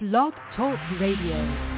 Blog Talk Radio.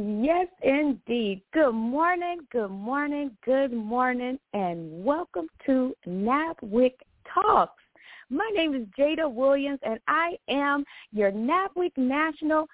Yes, indeed. Good morning, good morning, good morning, and welcome to NABWIC Talks. My name is Jada Williams, and I am your NABWIC National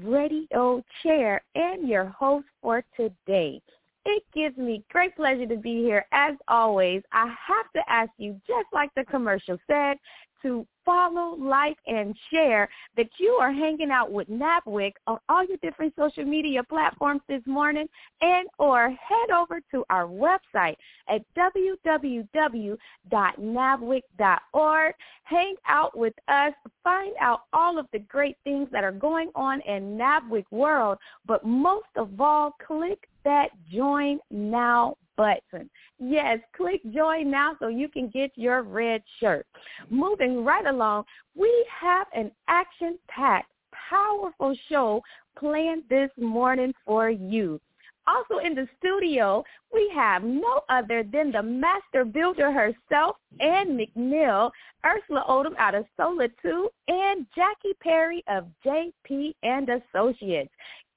Radio Chair and your host for today. It gives me great pleasure to be here. As always, I have to ask you, just like the commercial said, to follow, like, and share that you are hanging out with NABWIC on all your different social media platforms this morning and or head over to our website at www.nabwic.org. Hang out with us. Find out all of the great things that are going on in NABWIC world. But most of all, click that join now button. Yes, click join now so you can get your red shirt. Moving right along, we have an action-packed, powerful show planned this morning for you. Also in the studio, we have no other than the master builder herself, Ann McNeil, Ursula Odom out of Solar 2, and Jackie Perry of JP and Associates.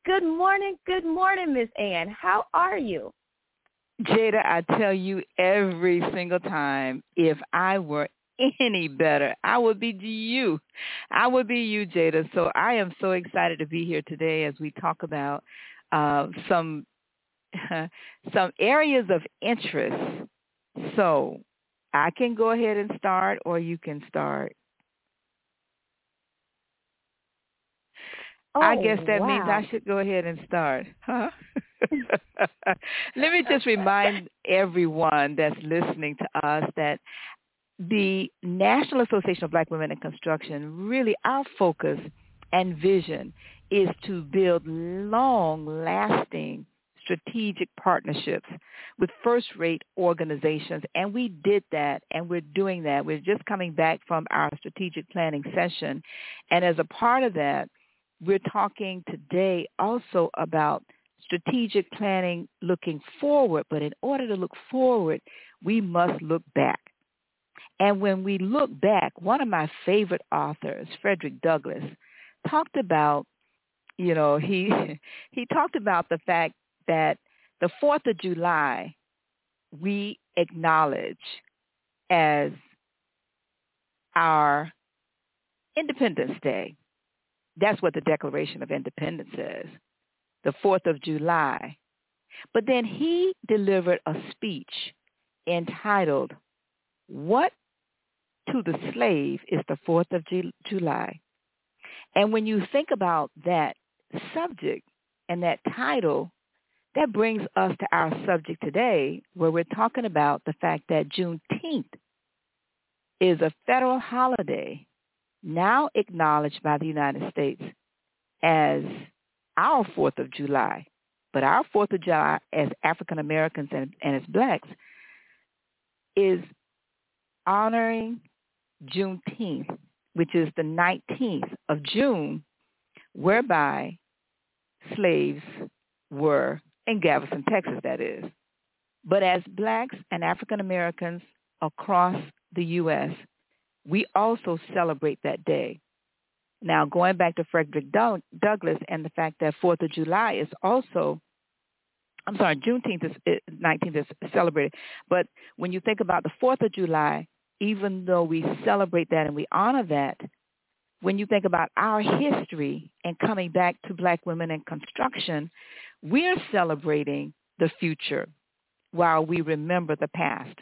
Good morning, good morning, Miss Ann. How are you? Jada, I tell you every single time, if I were any better, I would be you. I would be you, Jada. So I am so excited to be here today as we talk about uh, some some areas of interest. So I can go ahead and start, or you can start. Oh, I guess that wow. means I should go ahead and start. Huh? Let me just remind everyone that's listening to us that the National Association of Black Women in Construction, really our focus and vision is to build long-lasting strategic partnerships with first-rate organizations. And we did that, and we're doing that. We're just coming back from our strategic planning session. And as a part of that, we're talking today also about strategic planning looking forward, but in order to look forward, we must look back. And when we look back, one of my favorite authors, Frederick Douglass, talked about, you know, he he talked about the fact that the 4th of July we acknowledge as our Independence Day. That's what the Declaration of Independence says the 4th of July. But then he delivered a speech entitled, What to the Slave is the 4th of July? And when you think about that subject and that title, that brings us to our subject today where we're talking about the fact that Juneteenth is a federal holiday now acknowledged by the United States as our Fourth of July. But our Fourth of July as African Americans and, and as blacks is honoring Juneteenth which is the 19th of June, whereby slaves were in Galveston, Texas, that is. But as blacks and African Americans across the U.S., we also celebrate that day. Now, going back to Frederick Douglass and the fact that 4th of July is also, I'm sorry, Juneteenth is 19th is celebrated. But when you think about the 4th of July, even though we celebrate that and we honor that, when you think about our history and coming back to black women in construction, we're celebrating the future while we remember the past.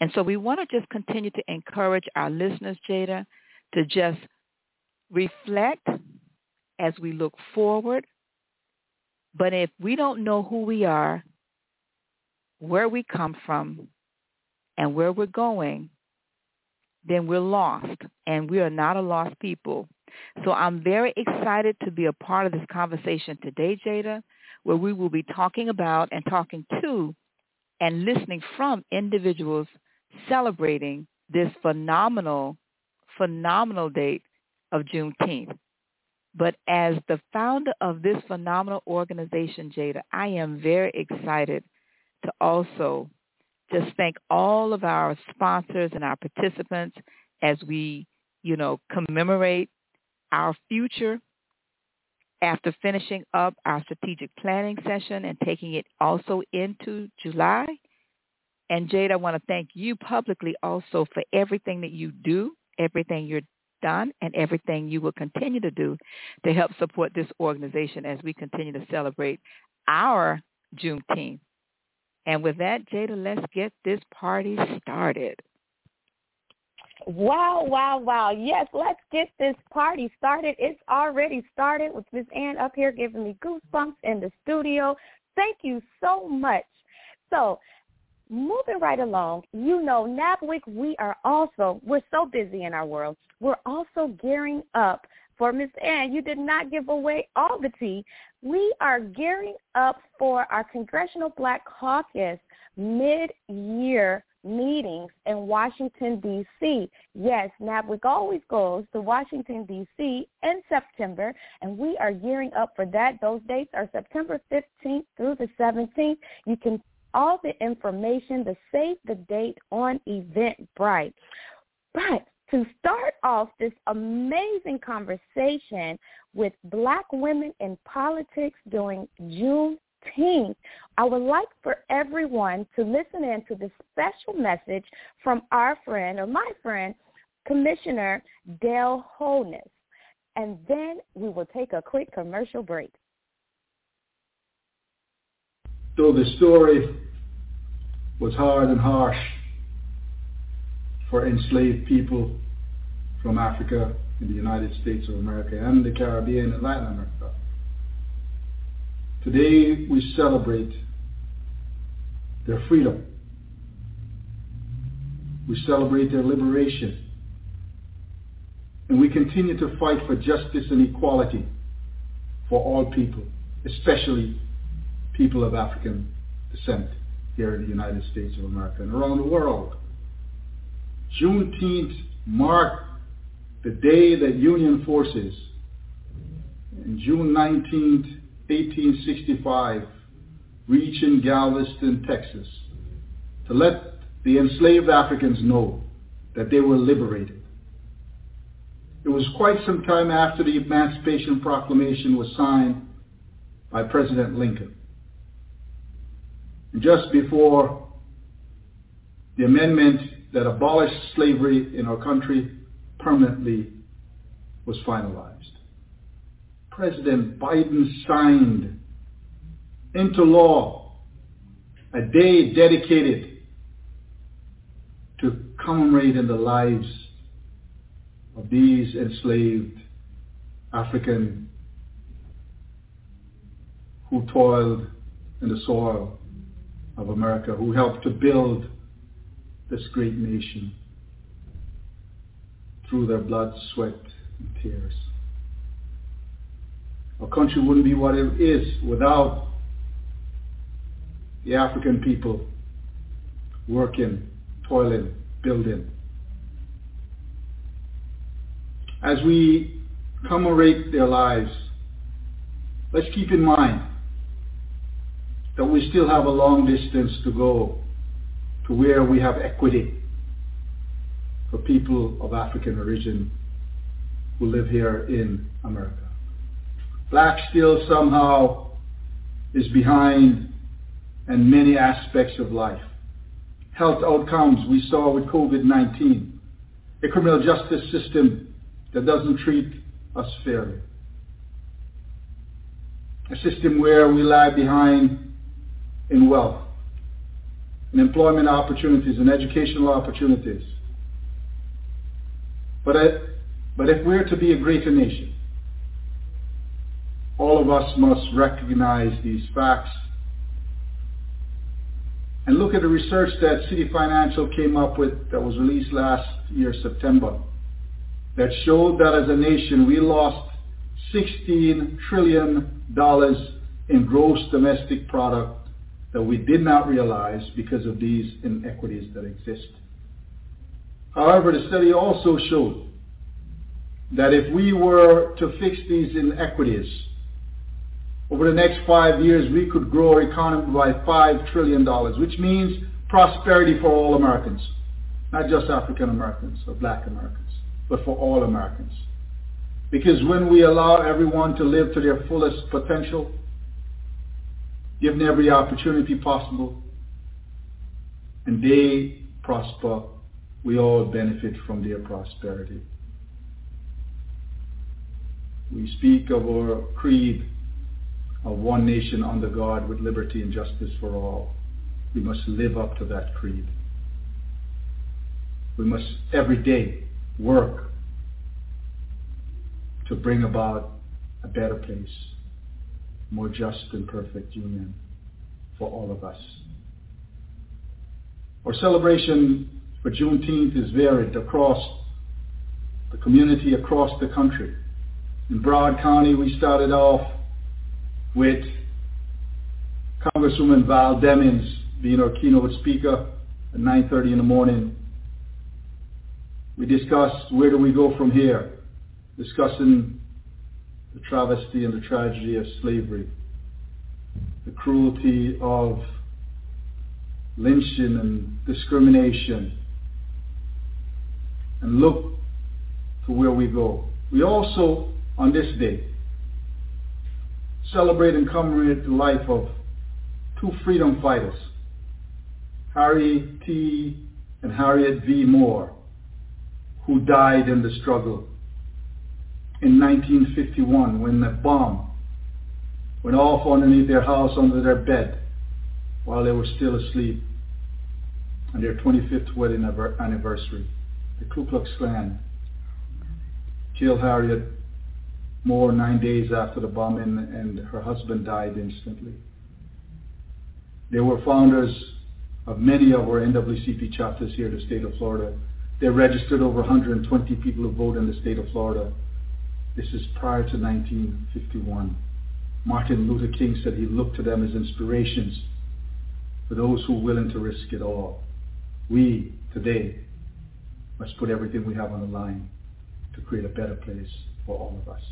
And so we want to just continue to encourage our listeners, Jada, to just reflect as we look forward. But if we don't know who we are, where we come from, and where we're going, then we're lost, and we are not a lost people. So I'm very excited to be a part of this conversation today, Jada, where we will be talking about and talking to and listening from individuals celebrating this phenomenal, phenomenal date of Juneteenth. But as the founder of this phenomenal organization, Jada, I am very excited to also just thank all of our sponsors and our participants as we, you know, commemorate our future after finishing up our strategic planning session and taking it also into July. And Jade, I want to thank you publicly also for everything that you do, everything you're done, and everything you will continue to do to help support this organization as we continue to celebrate our Juneteenth. And with that, Jada, let's get this party started. Wow, wow, wow. Yes, let's get this party started. It's already started with Miss Ann up here giving me goosebumps in the studio. Thank you so much. So moving right along, you know, NABWIC, we are also, we're so busy in our world. We're also gearing up for Miss Ann. You did not give away all the tea. We are gearing up for our Congressional Black Caucus mid-year meetings in Washington, D.C. Yes, NABWIC always goes to Washington, D.C. in September, and we are gearing up for that. Those dates are September 15th through the 17th. You can all the information, the save the date on Eventbrite. But to start off this amazing conversation with black women in politics during Juneteenth, I would like for everyone to listen in to the special message from our friend, or my friend, Commissioner Dale Holness. And then we will take a quick commercial break. Though the story was hard and harsh for enslaved people from Africa in the United States of America and the Caribbean and Latin America. Today we celebrate their freedom. We celebrate their liberation. And we continue to fight for justice and equality for all people, especially people of African descent here in the United States of America and around the world. Juneteenth marked the day that Union forces, in June 19, 1865, reached in Galveston, Texas, to let the enslaved Africans know that they were liberated. It was quite some time after the Emancipation Proclamation was signed by President Lincoln. Just before the amendment that abolished slavery in our country permanently was finalized. President Biden signed into law a day dedicated to commemorating the lives of these enslaved African who toiled in the soil of America, who helped to build this great nation through their blood, sweat, and tears. Our country wouldn't be what it is without the African people working, toiling, building. as we commemorate their lives, let's keep in mind that we still have a long distance to go to where we have equity for people of African origin who live here in America. Black still somehow is behind in many aspects of life. Health outcomes we saw with COVID-19. A criminal justice system that doesn't treat us fairly. A system where we lag behind in wealth, in employment opportunities, in educational opportunities. But, I, but if we're to be a greater nation, all of us must recognize these facts and look at the research that Citi Financial came up with that was released last year, September, that showed that as a nation we lost $16 trillion in gross domestic product that we did not realize because of these inequities that exist. However, the study also showed that if we were to fix these inequities, over the next five years, we could grow our economy by $5 trillion, which means prosperity for all Americans, not just African Americans or black Americans, but for all Americans. Because when we allow everyone to live to their fullest potential, given every opportunity possible, and they prosper, we all benefit from their prosperity. We speak of our creed of one nation under God with liberty and justice for all. We must live up to that creed. We must every day work to bring about a better place, more just and perfect union for all of us. Our celebration for Juneteenth is varied across the community, across the country. In Broward County, we started off with Congresswoman Val Demings being our keynote speaker at 9.30 in the morning. We discussed where do we go from here, discussing the travesty and the tragedy of slavery, the cruelty of lynching and discrimination, and look to where we go. We also, on this day, celebrate and commemorate the life of two freedom fighters, Harry T. and Harriet V. Moore, who died in the struggle in 1951 when the bomb went off underneath their house under their bed while they were still asleep on their 25th wedding anniversary. The Ku Klux Klan killed Harriet Moore nine days after the bombing and her husband died instantly. They were founders of many of our NAACP chapters here in the state of Florida. They registered over 120 people who vote in the state of Florida. This is prior to 1951. Martin Luther King said he looked to them as inspirations for those who are willing to risk it all. We, today, must put everything we have on the line to create a better place for all of us.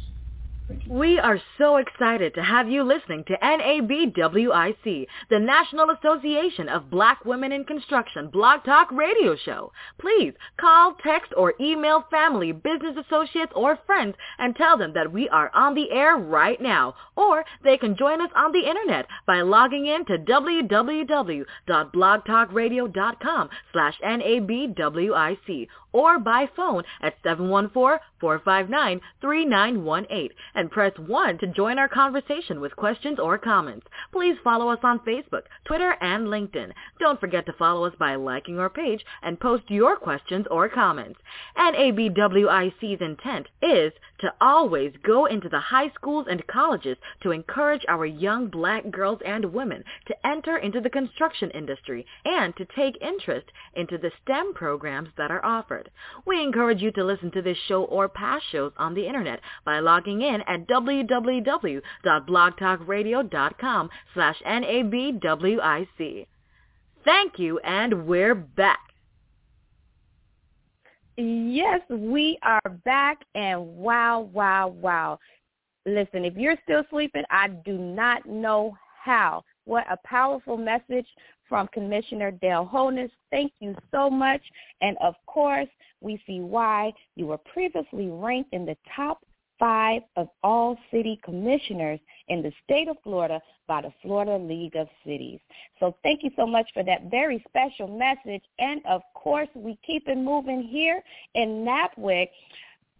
We are so excited to have you listening to NABWIC, the National Association of Black Women in Construction Blog Talk Radio Show. Please call, text, or email family, business associates, or friends and tell them that we are on the air right now. Or they can join us on the internet by logging in to www.blogtalkradio.com slash NABWIC or by phone at 714-459-3918 and press 1 to join our conversation with questions or comments. Please follow us on Facebook, Twitter, and LinkedIn. Don't forget to follow us by liking our page and post your questions or comments. NABWIC's intent is to always go into the high schools and colleges to encourage our young black girls and women to enter into the construction industry and to take interest into the STEM programs that are offered. We encourage you to listen to this show or past shows on the internet by logging in at www.blogtalkradio.com slash NABWIC. Thank you, and we're back. Yes, we are back and wow, wow, wow. Listen, if you're still sleeping, I do not know how. What a powerful message from Commissioner Dale Holness. Thank you so much. And of course, we see why you were previously ranked in the top five of all city commissioners in the state of Florida by the Florida League of Cities. So thank you so much for that very special message. And of course, we keep it moving here in NABWIC.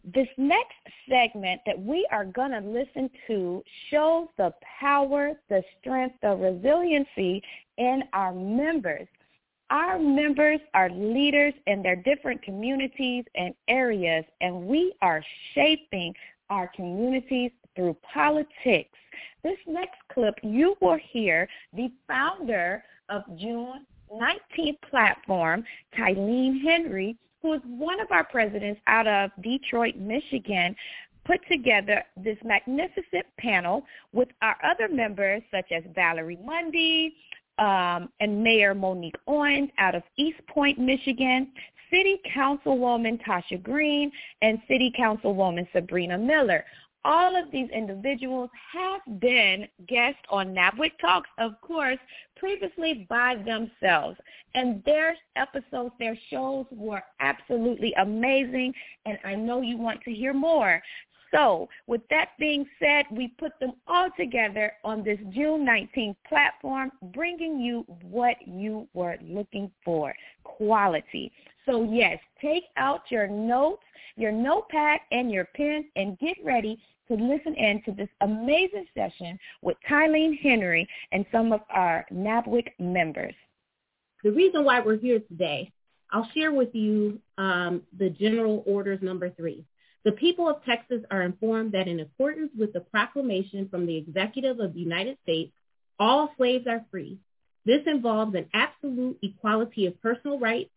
This next segment that we are going to listen to shows the power, the strength, the resiliency in our members. Our members are leaders in their different communities and areas, and we are shaping our communities through politics. This next clip, you will hear the founder of June 19th platform, Tylene Henry, who is one of our presidents out of Detroit, Michigan, put together this magnificent panel with our other members such as Valerie Mundy um, and Mayor Monique Owens out of East Point, Michigan, City Councilwoman Tasha Green and City Councilwoman Sabreena Miller. All of these individuals have been guests on NABWIC Talks, of course, previously by themselves. And their episodes, their shows were absolutely amazing, and I know you want to hear more. So with that being said, we put them all together on this June 19th platform, bringing you what you were looking for, quality. So yes, take out your notes, your notepad, and your pen, and get ready to listen in to this amazing session with Tylene Henry and some of our NABWIC members. The reason why we're here today, I'll share with you um, the general orders number three. The people of Texas are informed that in accordance with the proclamation from the Executive of the United States, all slaves are free. This involves an absolute equality of personal rights,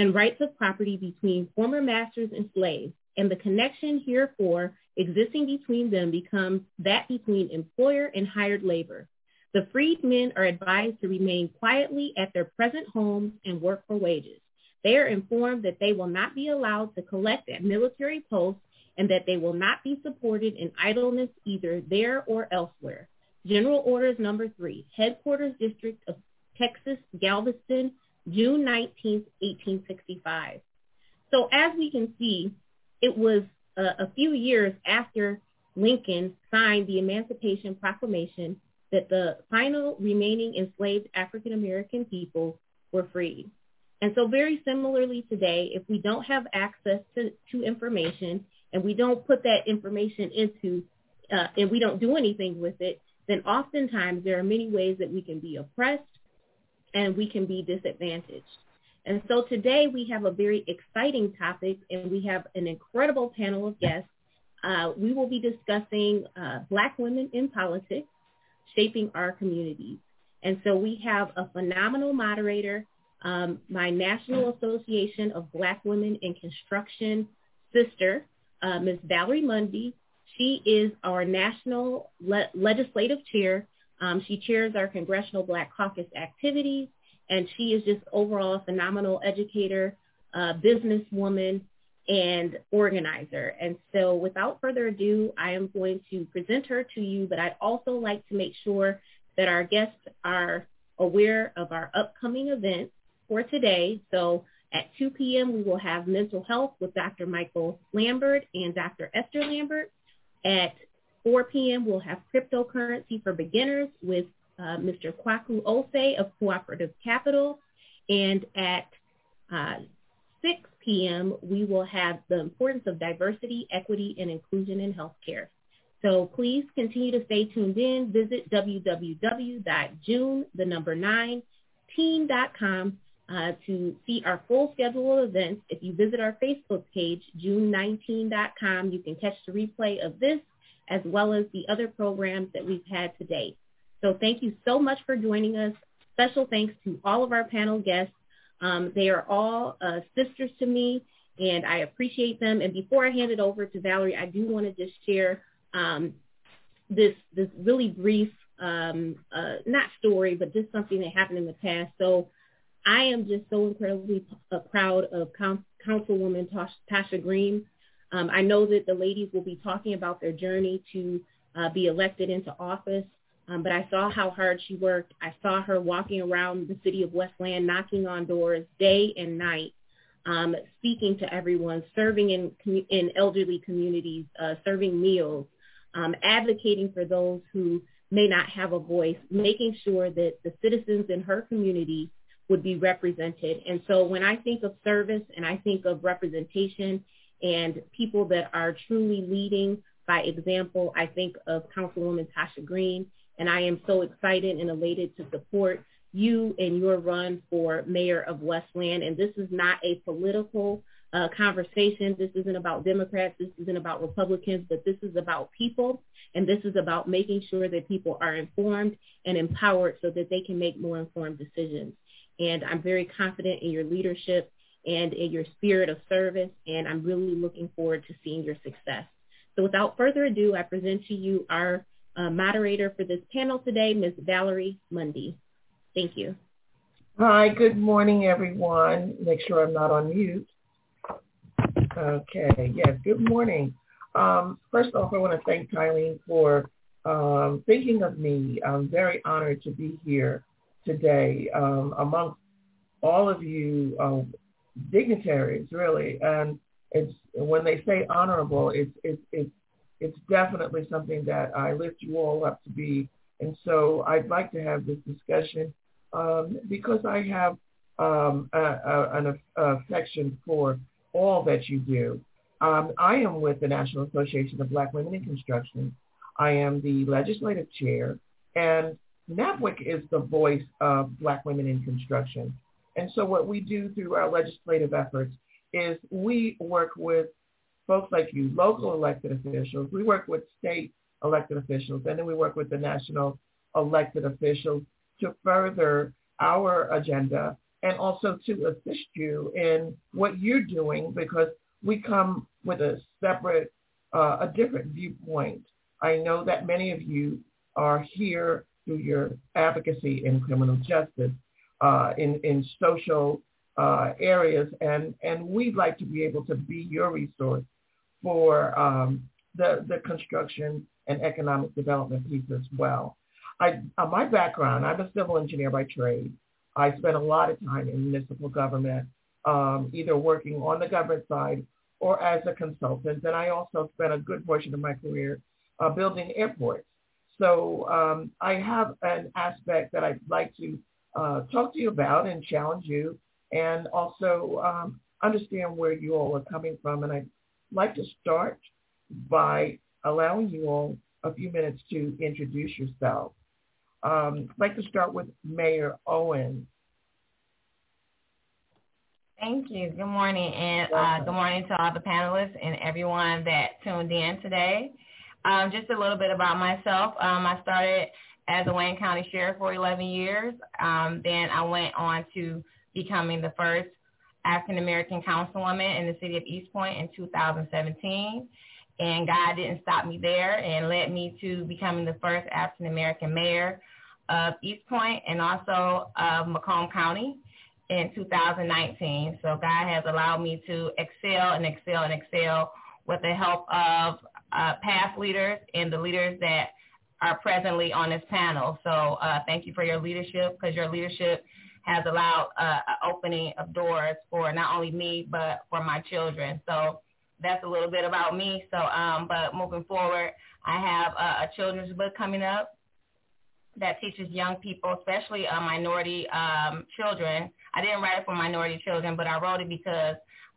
and rights of property between former masters and slaves, and the connection herefore existing between them becomes that between employer and hired labor. The freedmen are advised to remain quietly at their present homes and work for wages. They are informed that they will not be allowed to collect at military posts and that they will not be supported in idleness either there or elsewhere. General Orders Number 3, Headquarters District of Texas, Galveston, June 19, 1865. So as we can see, it was a, a few years after Lincoln signed the Emancipation Proclamation that the final remaining enslaved African American people were freed. And so very similarly today, if we don't have access to, to information and we don't put that information into, uh, and we don't do anything with it, then oftentimes there are many ways that we can be oppressed and we can be disadvantaged. And so today we have a very exciting topic and we have an incredible panel of guests. Uh, we will be discussing uh, Black women in politics, shaping our communities. And so we have a phenomenal moderator, um, my National Association of Black Women in Construction sister, uh, Ms. Valerie Mundy. She is our national le- legislative chair um, she chairs our Congressional Black Caucus activities, and she is just overall a phenomenal educator, uh, businesswoman, and organizer. And so without further ado, I am going to present her to you, but I'd also like to make sure that our guests are aware of our upcoming events for today. So at 2 p.m., we will have mental health with Dr. Michael Lambert and Dr. Esther Lambert. At 4 p.m., we'll have cryptocurrency for beginners with uh, Mr. Kwaku Ose of Cooperative Capital. And at uh, 6 p.m., we will have the importance of diversity, equity, and inclusion in healthcare. So please continue to stay tuned in. Visit www.june, the number nine, teen.com uh, to see our full schedule of events. If you visit our Facebook page, june19.com, you can catch the replay of this as well as the other programs that we've had to date. So thank you so much for joining us. Special thanks to all of our panel guests. Um, they are all uh, sisters to me, and I appreciate them. And before I hand it over to Valerie, I do want to just share um, this this really brief, um, uh, not story, but just something that happened in the past. So I am just so incredibly uh, proud of Councilwoman Tasha Green. Um, I know that the ladies will be talking about their journey to uh, be elected into office, um, but I saw how hard she worked. I saw her walking around the city of Westland, knocking on doors day and night, um, speaking to everyone, serving in, in elderly communities, uh, serving meals, um, advocating for those who may not have a voice, making sure that the citizens in her community would be represented. And so when I think of service and I think of representation and people that are truly leading by example, I think of Councilwoman Tasha Green, and I am so excited and elated to support you in your run for mayor of Westland. And this is not a political uh, conversation. This isn't about Democrats. This isn't about Republicans, but this is about people. And this is about making sure that people are informed and empowered so that they can make more informed decisions. And I'm very confident in your leadership and in your spirit of service. And I'm really looking forward to seeing your success. So without further ado, I present to you our uh, moderator for this panel today, Ms. Valerie Mundy. Thank you. Hi, good morning, everyone. Make sure I'm not on mute. Okay, yes, good morning. Um, first off, I want to thank Tylene for um, thinking of me. I'm very honored to be here today um, amongst all of you uh, dignitaries, really. And it's when they say honorable, it's it's it's it's definitely something that I lift you all up to be. And so I'd like to have this discussion um, because I have um, a, a, an affection for all that you do. Um, I am with the National Association of Black Women in Construction. I am the legislative chair, and NABWIC is the voice of Black women in construction. And so what we do through our legislative efforts is we work with folks like you, local elected officials. We work with state elected officials, and then we work with the national elected officials to further our agenda and also to assist you in what you're doing because we come with a separate, uh, a different viewpoint. I know that many of you are here through your advocacy in criminal justice, uh, in, in social uh, areas, and, and we'd like to be able to be your resource for um, the, the construction and economic development piece as well. I, uh, my background, I'm a civil engineer by trade. I spent a lot of time in municipal government, um, either working on the government side or as a consultant. And I also spent a good portion of my career uh, building airports. So um, I have an aspect that I'd like to uh, talk to you about and challenge you and also um, understand where you all are coming from. And I'd like to start by allowing you all a few minutes to introduce yourself. Um, I'd like to start with Mayor Owen. Thank you. Good morning, and uh, good morning to all the panelists and everyone that tuned in today. Um, just a little bit about myself. Um, I started as a Wayne County Sheriff for 11 years. Um, then I went on to becoming the first African American councilwoman in the city of Eastpointe in 2017. And God didn't stop me there and led me to becoming the first African American mayor of Eastpointe and also of Macomb County in 2019. So God has allowed me to excel and excel and excel with the help of uh, past leaders and the leaders that are presently on this panel. So uh, thank you for your leadership because your leadership has allowed uh, an opening of doors for not only me but for my children. So that's a little bit about me. So, um, but moving forward, I have a, a children's book coming up that teaches young people, especially uh, minority um, children. I didn't write it for minority children, but I wrote it because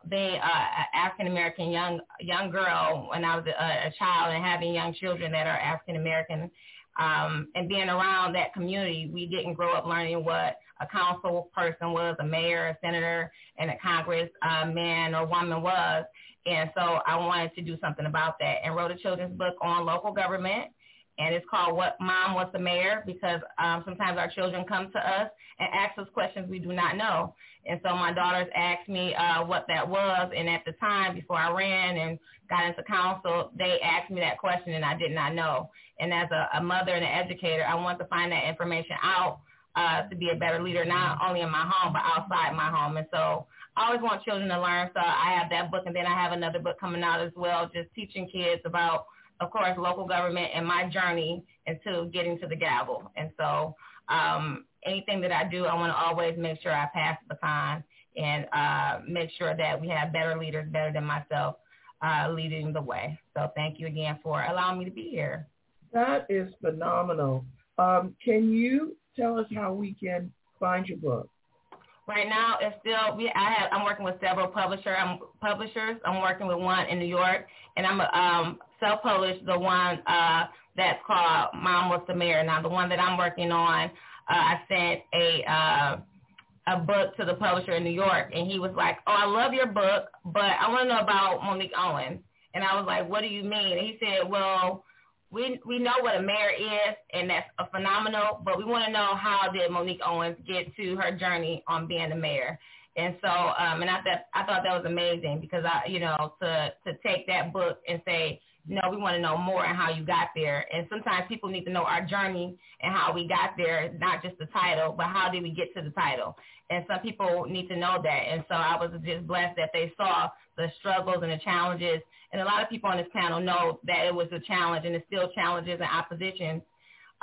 being uh, African American young young girl when I was a, a child and having young children that are African American um, and being around that community, we didn't grow up learning what a council person was, a mayor, a senator, and a congress uh, man or woman was. And so I wanted to do something about that and wrote a children's book on local government. And it's called What Mom Was the Mayor because um, sometimes our children come to us and ask us questions we do not know. And so my daughters asked me uh, what that was. And at the time, before I ran and got into council, they asked me that question and I did not know. And as a, a mother and an educator, I want to find that information out uh, to be a better leader, not only in my home, but outside my home. And so I always want children to learn. So I have that book, and then I have another book coming out as well, just teaching kids about, of course, local government and my journey into getting to the gavel. And so um, anything that I do, I want to always make sure I pass the baton and uh, make sure that we have better leaders, better than myself, uh, leading the way. So thank you again for allowing me to be here. That is phenomenal. Um, can you tell us how we can find your book? Right now, it's still we. I have. I'm working with several publisher. I'm publishers. I'm working with one in New York, and I'm um, self-published. The one uh, that's called Mom Was the Mayor. Now, the one that I'm working on, uh, I sent a uh, a book to the publisher in New York, and he was like, "Oh, I love your book, but I want to know about Monique Owens." And I was like, "What do you mean?" And he said, "Well." we we know what a mayor is, and that's a phenomenal. But we want to know how did Monique Owens get to her journey on being a mayor. And so, um, and I thought I thought that was amazing because I, you know, to to take that book and say, no, we want to know more and how you got there. And sometimes people need to know our journey and how we got there, not just the title, but how did we get to the title. And some people need to know that. And so I was just blessed that they saw the struggles and the challenges and a lot of people on this panel know that it was a challenge and it's still challenges and opposition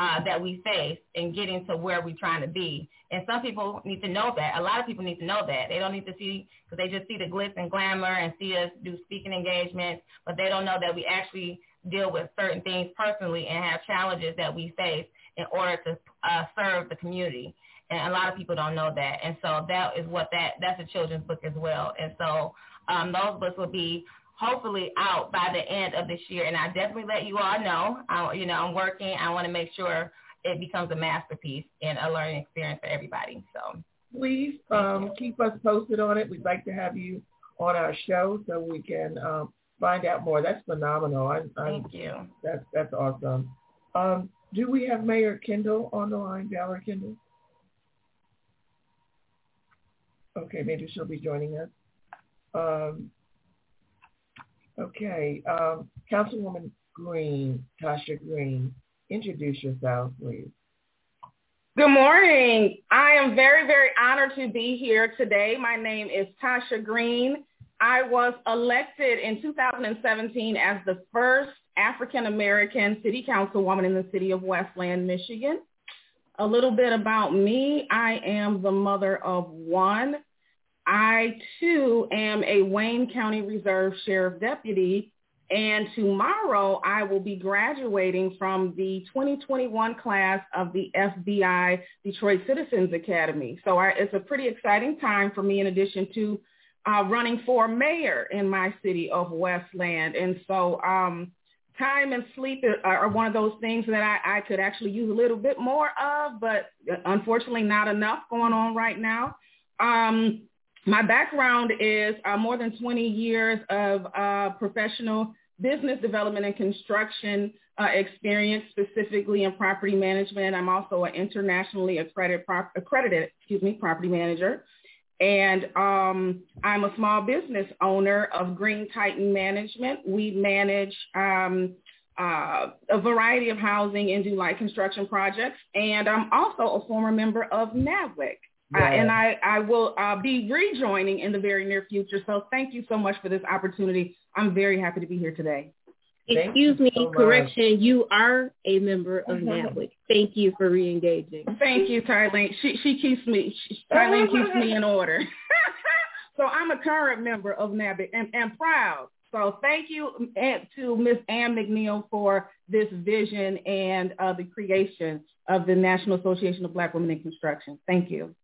uh, that we face in getting to where we're trying to be. And some people need to know that. A lot of people need to know that. They don't need to see, because they just see the glitz and glamour and see us do speaking engagements, but they don't know that we actually deal with certain things personally and have challenges that we face in order to uh, serve the community. And a lot of people don't know that. And so that is what that, that's a children's book as well. And so um, those books will be hopefully out by the end of this year. And I definitely let you all know. I, you know, I'm working. I want to make sure it becomes a masterpiece and a learning experience for everybody. So please um, keep us posted on it. We'd like to have you on our show so we can um, find out more. That's phenomenal. I, I, Thank you. That's that's awesome. Um, do we have Mayor Kendall on the line, Valerie Kendall? Okay, maybe she'll be joining us. Um, Okay. Um, Councilwoman Green, Tasha Green, introduce yourself, please. Good morning. I am very, very honored to be here today. My name is Tasha Green. I was elected in 2017 as the first African American city councilwoman in the city of Westland, Michigan. A little bit about me. I am the mother of one. I too am a Wayne County Reserve Sheriff Deputy and tomorrow I will be graduating from the 2021 class of the FBI Detroit Citizens Academy. So I, it's a pretty exciting time for me in addition to uh, running for mayor in my city of Westland. And so um, time and sleep are one of those things that I, I could actually use a little bit more of, but unfortunately not enough going on right now. Um, my background is uh, more than 20 years of uh, professional business development and construction uh, experience, specifically in property management. I'm also an internationally accredited, accredited excuse me, property manager. And um, I'm a small business owner of Green Titan Management. We manage um, uh, a variety of housing and do light construction projects. And I'm also a former member of NABWIC. Uh, and I, I will uh, be rejoining in the very near future. So thank you so much for this opportunity. I'm very happy to be here today. Thank Excuse me, so correction. You are a member of NABWIC. Thank you for reengaging. Thank you, Tylene. She she keeps me she, Tylene keeps me in order. so I'm a current member of NABWIC and, and proud. So thank you to Ms. Ann McNeil for this vision and uh, the creation of the National Association of Black Women in Construction. Thank you.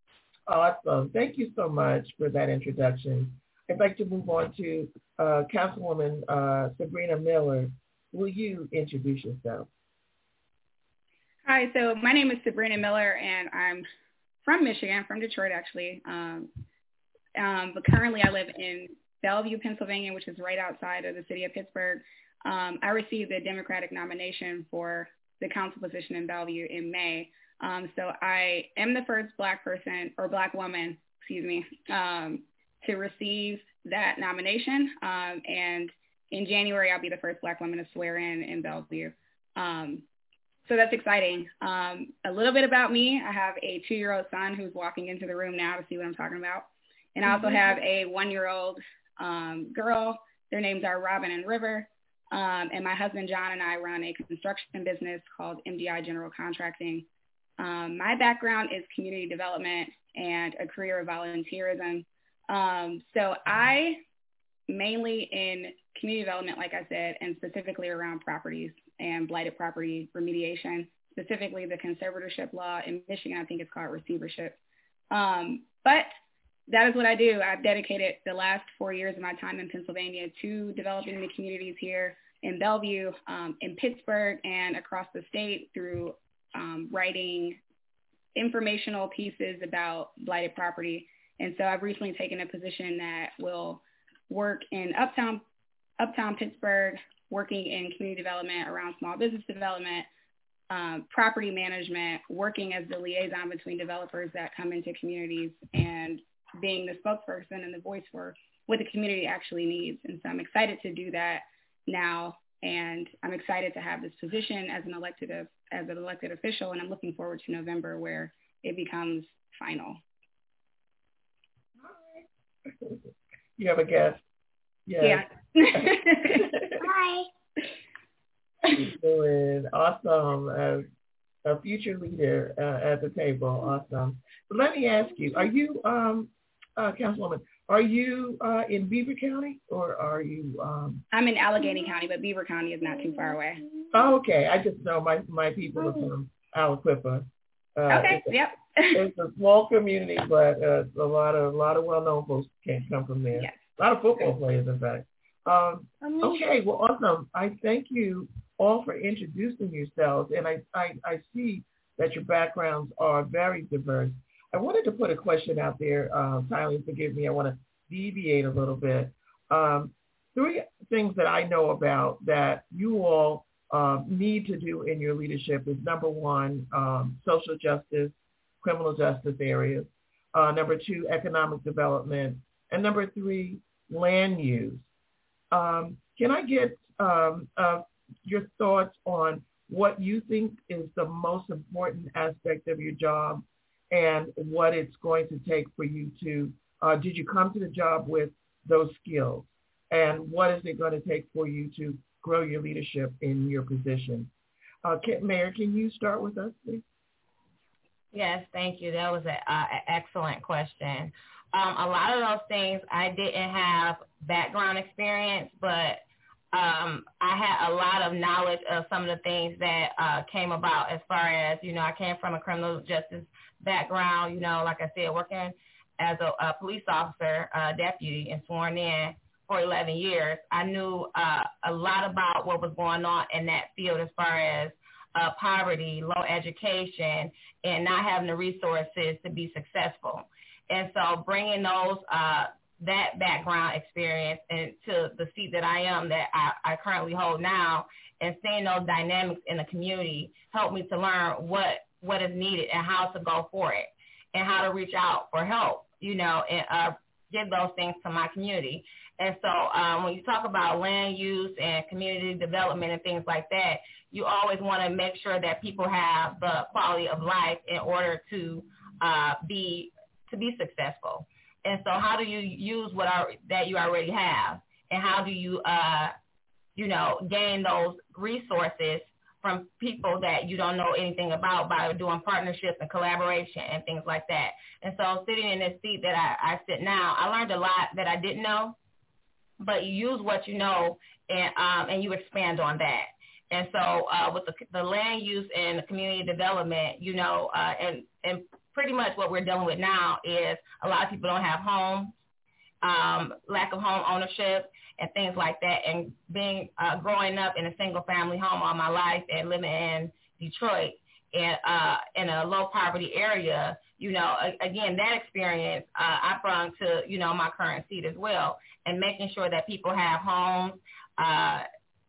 Awesome. Thank you so much for that introduction. I'd like to move on to uh, Councilwoman uh, Sabreena Miller. Will you introduce yourself? Hi, so my name is Sabreena Miller, and I'm from Michigan, from Detroit actually. Um, um, but currently I live in Bellevue, Pennsylvania, which is right outside of the city of Pittsburgh. Um, I received the Democratic nomination for the council position in Bellevue in May. Um, so I am the first black person or black woman, excuse me, um, to receive that nomination. Um, and in January, I'll be the first black woman to swear in in Bellevue. Um, so that's exciting. Um, a little bit about me. I have a two-year-old son who's walking into the room now to see what I'm talking about. And I also mm-hmm. have a one-year-old um, girl. Their names are Robin and River. Um, and my husband John and I run a construction business called MDI General Contracting. Um, my background is community development and a career of volunteerism. Um, so I mainly in community development, like I said, and specifically around properties and blighted property remediation, specifically the conservatorship law in Michigan, I think it's called receivership. Um, but that is what I do. I've dedicated the last four years of my time in Pennsylvania to developing the communities here in Bellevue, um, in Pittsburgh, and across the state through um, writing informational pieces about blighted property. And so I've recently taken a position that will work in uptown, uptown Pittsburgh, working in community development around small business development, um, property management, working as the liaison between developers that come into communities and being the spokesperson and the voice for what the community actually needs. And so I'm excited to do that now. And I'm excited to have this position as an elected as an elected official. And I'm looking forward to November where it becomes final. You have a guest. Yes. Yeah. Hi. doing awesome as a future leader uh, at the table. Awesome. But let me ask you, are you, um, uh, Councilwoman, are you uh, in Beaver County or are you? Um... I'm in Allegheny County, but Beaver County is not too far away. Oh, okay. I just know my my people are from Aliquippa. Uh, okay. It's a, yep. it's a small community, but uh, a lot of a lot of well-known folks can come from there. Yes. A lot of football players, in fact. Um, okay. Well, awesome. I thank you all for introducing yourselves, and I I, I see that your backgrounds are very diverse. I wanted to put a question out there. Um, Tyler, forgive me. I want to deviate a little bit. Um, three things that I know about that you all uh, need to do in your leadership is number one, um, social justice, criminal justice areas. Uh, number two, economic development. And number three, land use. Um, can I get um, uh, your thoughts on what you think is the most important aspect of your job and what it's going to take for you to, uh, did you come to the job with those skills? And what is it going to take for you to grow your leadership in your position? Uh, Mayor, can you start with us, please? Yes, thank you. That was an uh, excellent question. Um, a lot of those things I didn't have background experience, but um, I had a lot of knowledge of some of the things that uh, came about as far as, you know, I came from a criminal justice background, you know, like I said, working as a, a police officer, uh, deputy, and sworn in for 11 years. I knew uh, a lot about what was going on in that field as far as uh, poverty, low education, and not having the resources to be successful. And so bringing those uh, that background experience and to the seat that I am that I, I currently hold now and seeing those dynamics in the community helped me to learn what what is needed and how to go for it and how to reach out for help, you know, and uh, give those things to my community. And so um, when you talk about land use and community development and things like that, you always want to make sure that people have the quality of life in order to uh, be to be successful. And so how do you use what are, that you already have? And how do you, uh, you know, gain those resources from people that you don't know anything about by doing partnerships and collaboration and things like that. And so sitting in this seat that I, I sit now, I learned a lot that I didn't know, but you use what you know and, um, and you expand on that. And so uh, with the, the land use and community development, you know, uh, and, and pretty much what we're dealing with now is a lot of people don't have homes, um, lack of home ownership and things like that. And being uh, growing up in a single family home all my life and living in Detroit and uh, in a low poverty area, you know, again, that experience uh, I brought to, you know, my current seat as well and making sure that people have homes, uh,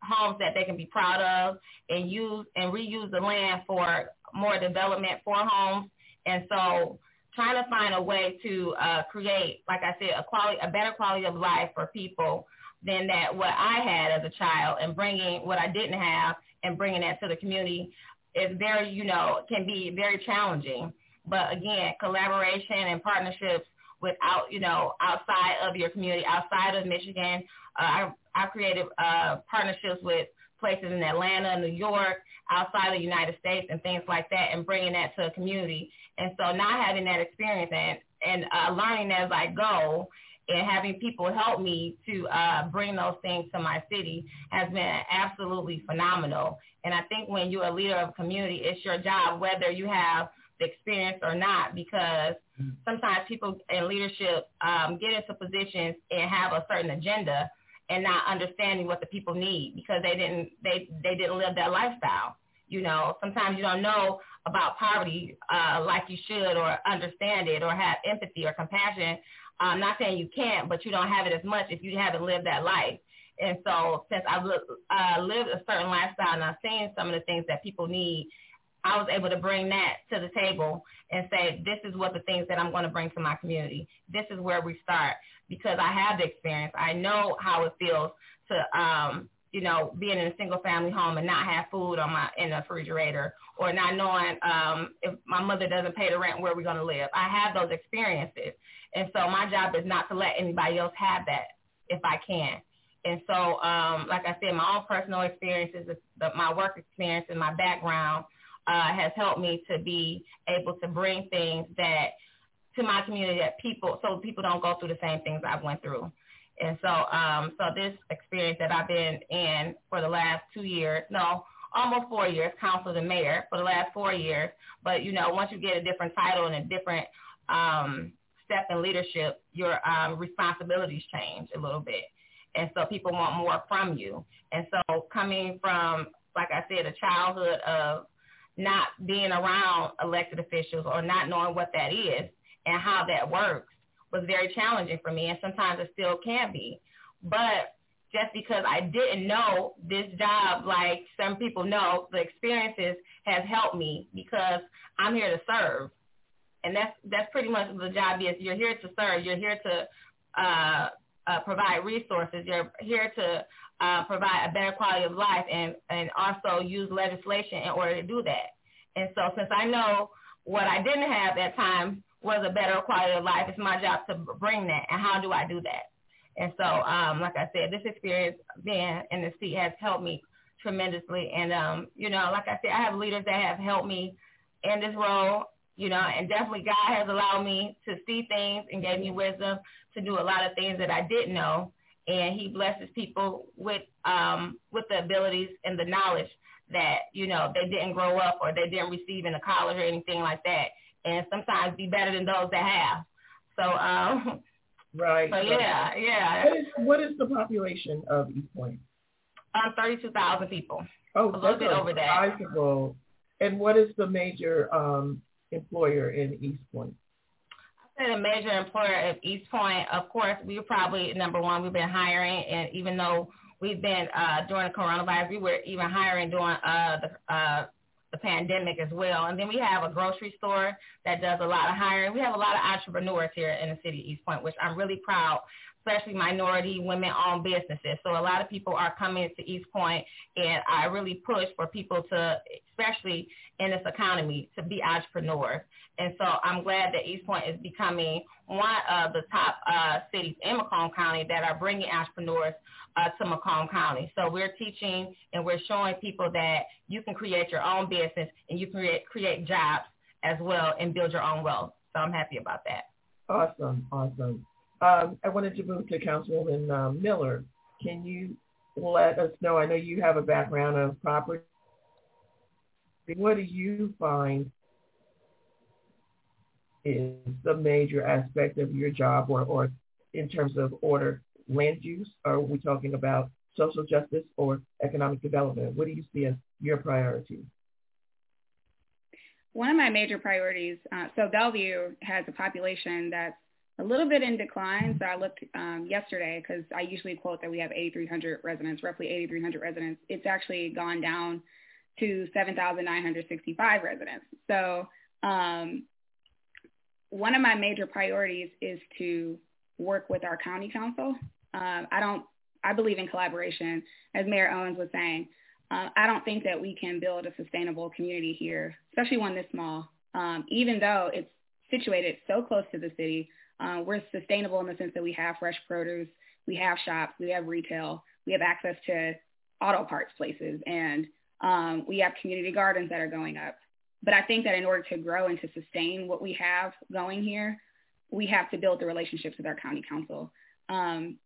homes that they can be proud of and use and reuse the land for more development for homes and so trying to find a way to uh, create, like I said, a quality, a better quality of life for people than that what I had as a child and bringing what I didn't have and bringing that to the community is very, you know, can be very challenging. But again, collaboration and partnerships without, you know, outside of your community, outside of Michigan. Uh, I, I created uh, partnerships with places in Atlanta, New York, outside of the United States and things like that and bringing that to a community. And so not having that experience and, and uh, learning as I go and having people help me to uh, bring those things to my city has been absolutely phenomenal. And I think when you're a leader of a community, it's your job, whether you have the experience or not, because sometimes people in leadership um, get into positions and have a certain agenda and not understanding what the people need because they didn't they they didn't live that lifestyle. You know, sometimes you don't know about poverty uh, like you should or understand it or have empathy or compassion. I'm not saying you can't, but you don't have it as much if you haven't lived that life. And so since I've uh, lived a certain lifestyle and I've seen some of the things that people need, I was able to bring that to the table and say, this is what the things that I'm going to bring to my community. This is where we start because I have the experience. I know how it feels to, um, you know, being in a single family home and not have food on my in the refrigerator or not knowing um, if my mother doesn't pay the rent, where we're going to live. I have those experiences. And so my job is not to let anybody else have that if I can. And so, um, like I said, my own personal experiences, the, my work experience and my background uh, has helped me to be able to bring things that to my community that people so people don't go through the same things I've went through. And so um so this experience that I've been in for the last two years, no, almost four years, council and mayor for the last four years. But you know, once you get a different title and a different um step in leadership, your um responsibilities change a little bit. And so people want more from you. And so coming from, like I said, a childhood of not being around elected officials or not knowing what that is, and how that works was very challenging for me and sometimes it still can be. But just because I didn't know this job, like some people know, the experiences has helped me because I'm here to serve. And that's that's pretty much the job is. You're here to serve. You're here to uh, uh, provide resources. You're here to uh, provide a better quality of life and, and also use legislation in order to do that. And so since I know what I didn't have at time was a better quality of life. It's my job to bring that. And how do I do that? And so, um, like I said, this experience being in the seat has helped me tremendously. And, um, you know, like I said, I have leaders that have helped me in this role, you know, and definitely God has allowed me to see things and gave me wisdom to do a lot of things that I didn't know. And he blesses people with, um, with the abilities and the knowledge that, you know, they didn't grow up or they didn't receive in the college or anything like that and sometimes be better than those that have. So, um, right. So yeah, right. yeah. What is what is the population of Eastpointe? Um, thirty-two thousand people. Oh, a little bit over that. Sizable. And what is the major um, employer in East Point? The major employer at Eastpointe, of course, we're probably number one. We've been hiring, and even though we've been uh, during the coronavirus, we were even hiring during uh, the uh, the pandemic as well. And then we have a grocery store that does a lot of hiring. We have a lot of entrepreneurs here in the city of Eastpointe, which I'm really proud, especially minority women-owned businesses. So a lot of people are coming to Eastpointe, and I really push for people to, especially in this economy, to be entrepreneurs. And so I'm glad that Eastpointe is becoming one of the top uh, cities in Macomb County that are bringing entrepreneurs uh, to Macomb County. So we're teaching and we're showing people that you can create your own business and you can create, create jobs as well and build your own wealth. So I'm happy about that. Awesome, awesome. Um, I wanted to move to Councilwoman um, Miller. Can you let us know? I know you have a background of property. What do you find is the major aspect of your job or, or in terms of order land use? Are we talking about social justice or economic development? What do you see as your priorities? One of my major priorities, uh, so Bellevue has a population that's a little bit in decline. So I looked um, yesterday because I usually quote that we have 8,300 residents, roughly 8,300 residents. It's actually gone down to 7,965 residents. So um, one of my major priorities is to work with our county council um, I don't. I believe in collaboration, as Mayor Owens was saying. uh, I don't think that we can build a sustainable community here, especially one this small, um, even though it's situated so close to the city. Uh, we're sustainable in the sense that we have fresh produce, we have shops, we have retail, we have access to auto parts places, and um, we have community gardens that are going up. But I think that in order to grow and to sustain what we have going here, we have to build the relationships with our county council um,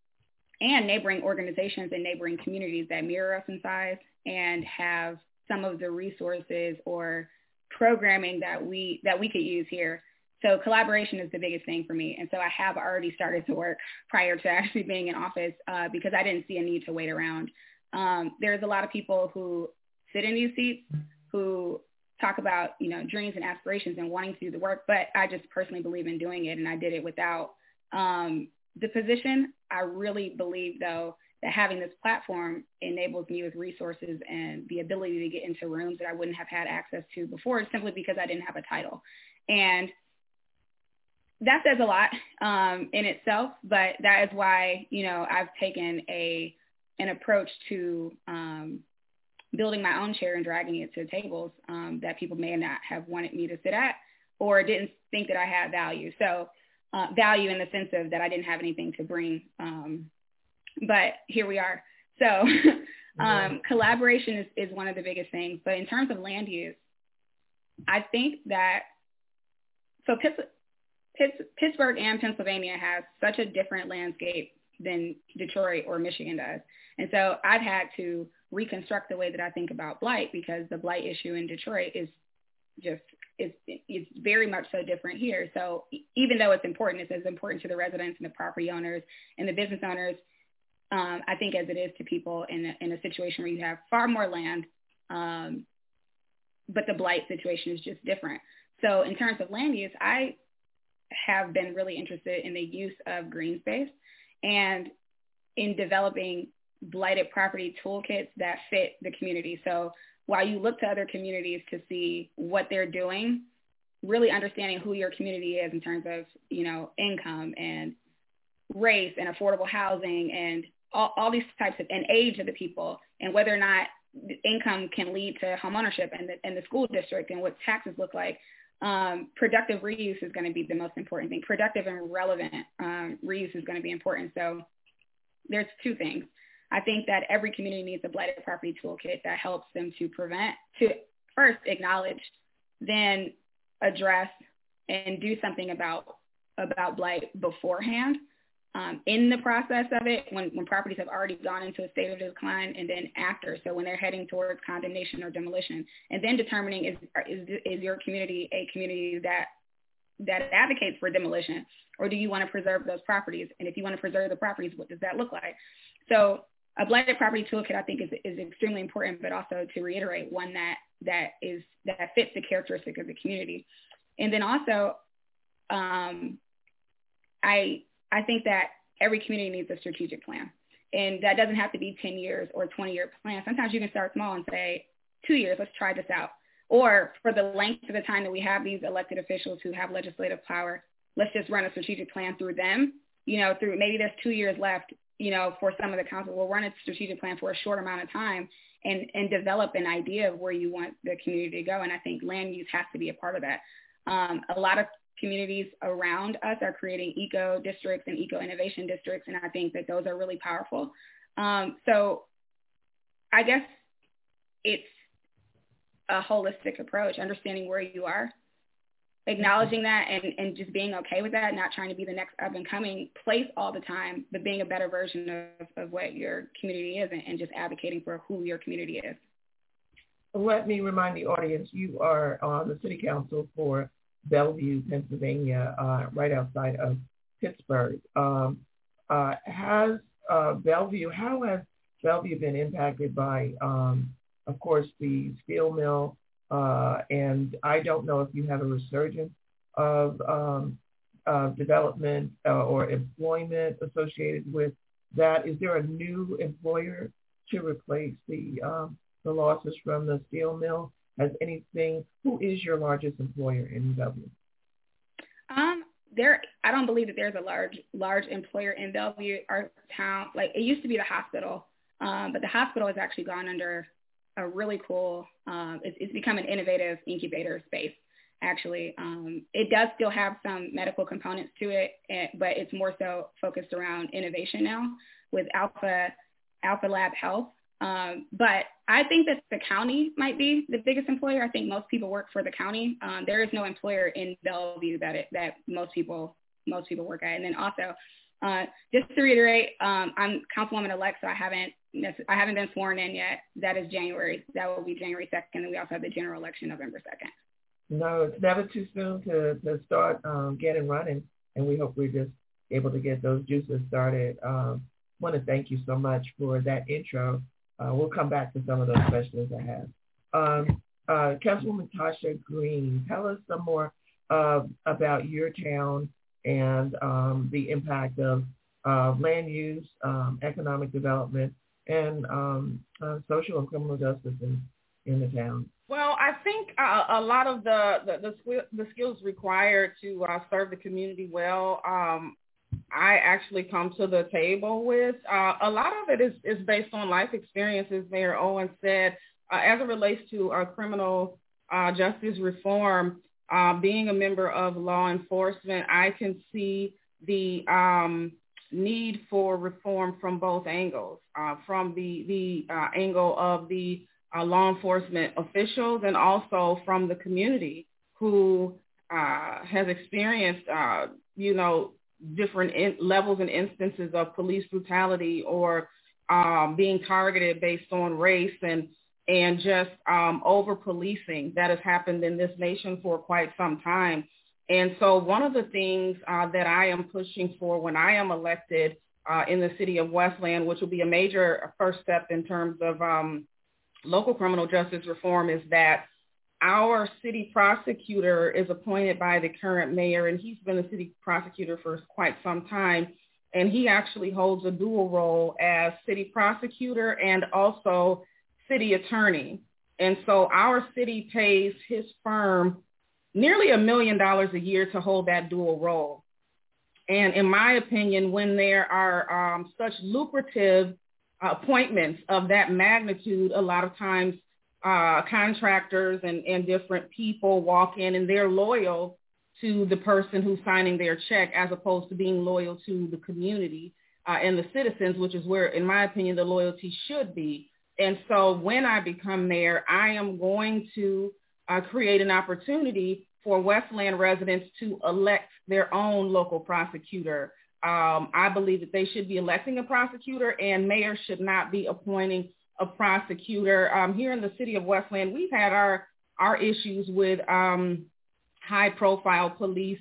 and neighboring organizations and neighboring communities that mirror us in size and have some of the resources or programming that we that we could use here. So collaboration is the biggest thing for me. And so I have already started to work prior to actually being in office uh, because I didn't see a need to wait around. Um, there's a lot of people who sit in these seats who talk about, you know, dreams and aspirations and wanting to do the work, but I just personally believe in doing it and I did it without um, the position. I really believe though that having this platform enables me with resources and the ability to get into rooms that I wouldn't have had access to before simply because I didn't have a title. And that says a lot um, in itself, but that is why, you know, I've taken a an approach to um, building my own chair and dragging it to tables um, that people may not have wanted me to sit at or didn't think that I had value. So uh, value in the sense of that I didn't have anything to bring um, but here we are. So um, collaboration is, is one of the biggest things. But in terms of land use, I think that so Pittsburgh and Pennsylvania has such a different landscape than Detroit or Michigan does. And so I've had to reconstruct the way that I think about blight because the blight issue in Detroit is just is it's very much so different here. So even though it's important, it's as important to the residents and the property owners and the business owners um, I think, as it is to people in a, in a situation where you have far more land, um, but the blight situation is just different. So in terms of land use, I have been really interested in the use of green space and in developing blighted property toolkits that fit the community. So while you look to other communities to see what they're doing, really understanding who your community is in terms of, you know, income and race and affordable housing and all, all these types of and age of the people and whether or not income can lead to homeownership and the, and the school district and what taxes look like. Um, productive reuse is going to be the most important thing. Productive and relevant um, reuse is going to be important. So there's two things. I think that every community needs a blighted property toolkit that helps them to prevent, to first acknowledge, then address and do something about about blight beforehand um, in the process of it when, when properties have already gone into a state of decline and then after, so when they're heading towards condemnation or demolition, and then determining is, is, is your community a community that that advocates for demolition or do you want to preserve those properties? And if you want to preserve the properties, what does that look like? So a blighted property toolkit I think is, is extremely important, but also to reiterate one that, that is, that fits the characteristic of the community. And then also, um, I I think that every community needs a strategic plan. And that doesn't have to be 10 years or 20 year plan. Sometimes you can start small and say, two years, let's try this out. Or for the length of the time that we have these elected officials who have legislative power, let's just run a strategic plan through them. You know, through maybe there's two years left, you know, for some of the council. We'll run a strategic plan for a short amount of time and, and develop an idea of where you want the community to go. And I think land use has to be a part of that. Um, a lot of communities around us are creating eco districts and eco innovation districts, and I think that those are really powerful. Um, so I guess it's a holistic approach, understanding where you are, acknowledging that and, and just being okay with that, not trying to be the next up and coming place all the time, but being a better version of, of what your community is and, and just advocating for who your community is. Let me remind the audience, you are on the city council for Bellevue, Pennsylvania, uh, right outside of Pittsburgh. Um, uh, has uh, Bellevue, how has Bellevue been impacted by, um, of course, the steel mill? Uh, and I don't know if you have a resurgence of um, development uh, or employment associated with that. Is there a new employer to replace the um, the losses from the steel mill? has anything, who is your largest employer in Bellevue? Um, there, I don't believe that there's a large, large employer in Bellevue. Our town, like it used to be the hospital, um, but the hospital has actually gone under a really cool. Um, it's, it's become an innovative incubator space. Actually, um, it does still have some medical components to it, eh, but it's more so focused around innovation now with Alpha Alpha Lab Health. Um, but I think that the county might be the biggest employer. I think most people work for the county. Um, there is no employer in Bellevue that it, that most people most people work at. And then also, uh, just to reiterate, um, I'm councilwoman elect, so I haven't I haven't been sworn in yet. That is January. That will be January 2nd, and we also have the general election November 2nd. No, it's never too soon to to start um, getting running, and we hope we're just able to get those juices started. Um, want to thank you so much for that intro. Uh, we'll come back to some of those questions I have. Um, uh, Councilwoman Tasha Green, tell us some more uh, about your town and um, the impact of uh, land use, um, economic development, and um, uh, social and criminal justice in, in the town. Well, I think uh, a lot of the the, the, the skills required to uh, serve the community well, um, I actually come to the table with. Uh, a lot of it is, is based on life experiences, Mayor Owen said, uh, as it relates to our criminal uh, justice reform. Uh, being a member of law enforcement, I can see the um, need for reform from both angles, uh, from the, the uh, angle of the uh, law enforcement officials and also from the community who uh, has experienced, uh, you know, different in- levels and instances of police brutality or um, being targeted based on race and and just um, over policing that has happened in this nation for quite some time. And so one of the things uh, that I am pushing for when I am elected uh, in the city of Westland, which will be a major first step in terms of um, local criminal justice reform, is that our city prosecutor is appointed by the current mayor, and he's been the city prosecutor for quite some time. And he actually holds a dual role as city prosecutor and also city attorney. And so our city pays his firm nearly a million dollars a year to hold that dual role. And in my opinion, when there are um, such lucrative appointments of that magnitude, a lot of times uh, contractors and, and different people walk in and they're loyal to the person who's signing their check as opposed to being loyal to the community uh, and the citizens, which is where, in my opinion, the loyalty should be. And so when I become mayor, I am going to uh, create an opportunity for Westland residents to elect their own local prosecutor. Um, I believe that they should be electing a prosecutor and mayors should not be appointing a prosecutor. Um, here in the city of Westland, we've had our, our issues with um, high profile police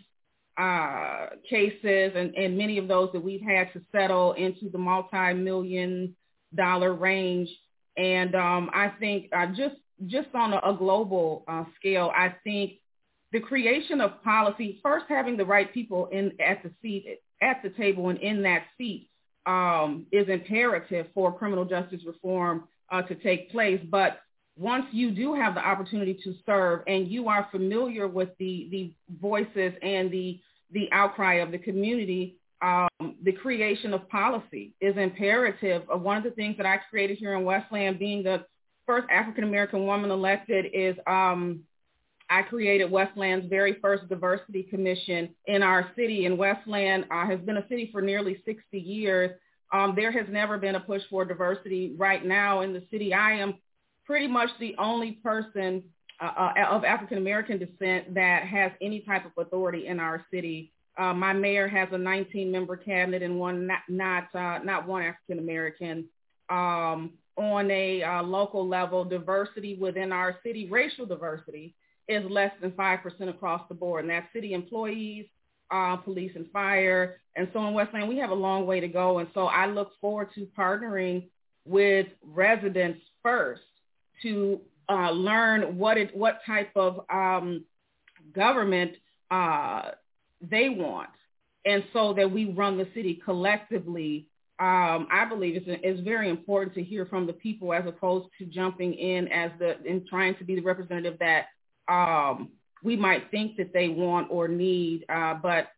uh, cases and, and many of those that we've had to settle into the multi-million dollar range. And um, I think uh, just just on a, a global uh, scale, I think the creation of policy, first having the right people in at the seat at the table and in that seat um, is imperative for criminal justice reform uh, to take place. But once you do have the opportunity to serve and you are familiar with the, the voices and the, the outcry of the community, um, the creation of policy is imperative. Uh, one of the things that I created here in Westland, being the first African-American woman elected, is um, I created Westland's very first diversity commission in our city. And Westland uh, has been a city for nearly 60 years. Um, there has never been a push for diversity. Right now in the city, I am pretty much the only person uh, uh, of African American descent that has any type of authority in our city. Uh, my mayor has a 19-member cabinet and one not not, uh, not one African American. Um, on a uh, local level, diversity within our city, racial diversity, is less than 5% across the board. And that's city employees, uh, police and fire. And so in Westland, we have a long way to go. And so I look forward to partnering with residents first to uh, learn what it, what type of um, government uh, they want. And so that we run the city collectively um, I believe it's, it's very important to hear from the people as opposed to jumping in as the and trying to be the representative that um, we might think that they want or need, uh, but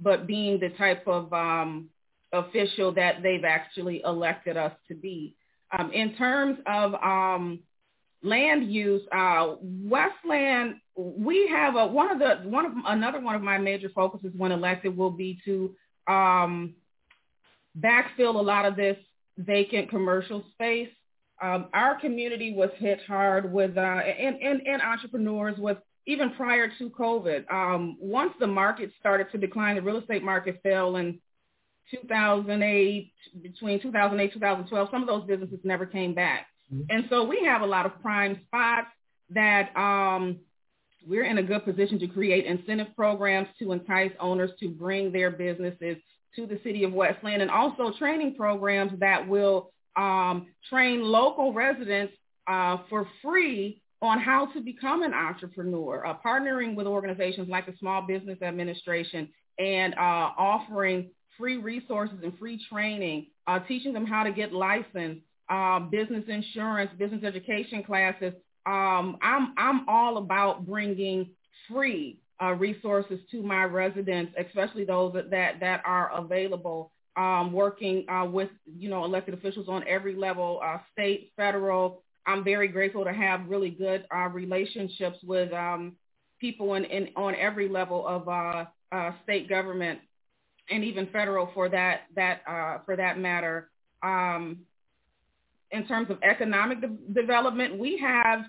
but being the type of um, official that they've actually elected us to be. Um, in terms of um, land use, uh, Westland, we have a, one of the one of another one of my major focuses when elected will be to um, backfill a lot of this vacant commercial space. Um, our community was hit hard with uh, and, and, and entrepreneurs with even prior to COVID. Um, once the market started to decline, the real estate market fell in 2008, between 2008 2012. Some of those businesses never came back. Mm-hmm. And so we have a lot of prime spots that um, we're in a good position to create incentive programs to entice owners to bring their businesses to the city of Westland and also training programs that will um, train local residents uh, for free on how to become an entrepreneur, uh, partnering with organizations like the Small Business Administration and uh, offering free resources and free training, uh, teaching them how to get licensed, uh, business insurance, business education classes. Um, I'm, I'm all about bringing free uh, resources to my residents, especially those that, that, that are available, um, working uh, with, you know, elected officials on every level, uh, state, federal. I'm very grateful to have really good uh, relationships with um, people in, in, on every level of uh, uh, state government and even federal for that, that, for that matter. Um, in terms of economic de- development, we have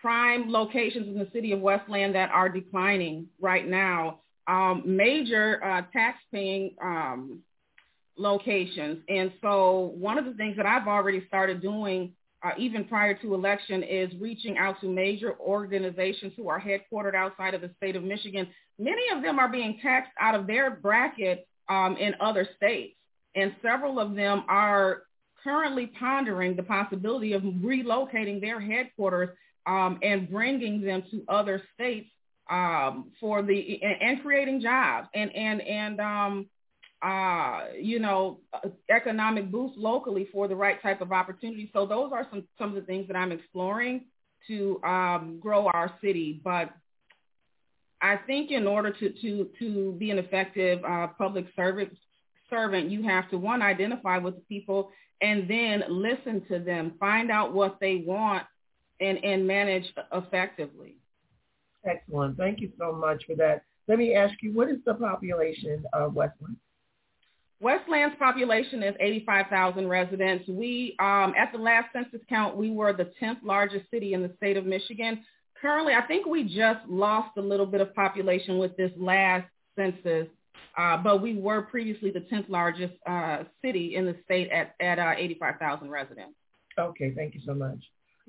prime locations in the city of Westland that are declining right now. Um, major uh, tax-paying um, locations. And so one of the things that I've already started doing uh, even prior to election is reaching out to major organizations who are headquartered outside of the state of Michigan. Many of them are being taxed out of their bracket um, in other states. And several of them are currently pondering the possibility of relocating their headquarters um, and bringing them to other states um, for the and, and, creating jobs and and and um, uh, you know economic boost locally for the right type of opportunity. So those are some some of the things that I'm exploring to um, grow our city. But I think in order to to to be an effective uh, public servant servant, you have to one identify with the people and then listen to them, find out what they want and, and manage effectively. Excellent. Thank you so much for that. Let me ask you, what is the population of Westland? Westland's population is 85,000 residents. We, um, at the last census count, we were the 10th largest city in the state of Michigan. Currently, I think we just lost a little bit of population with this last census, uh, but we were previously the 10th largest uh, city in the state at, at uh, 85,000 residents. Okay, thank you so much.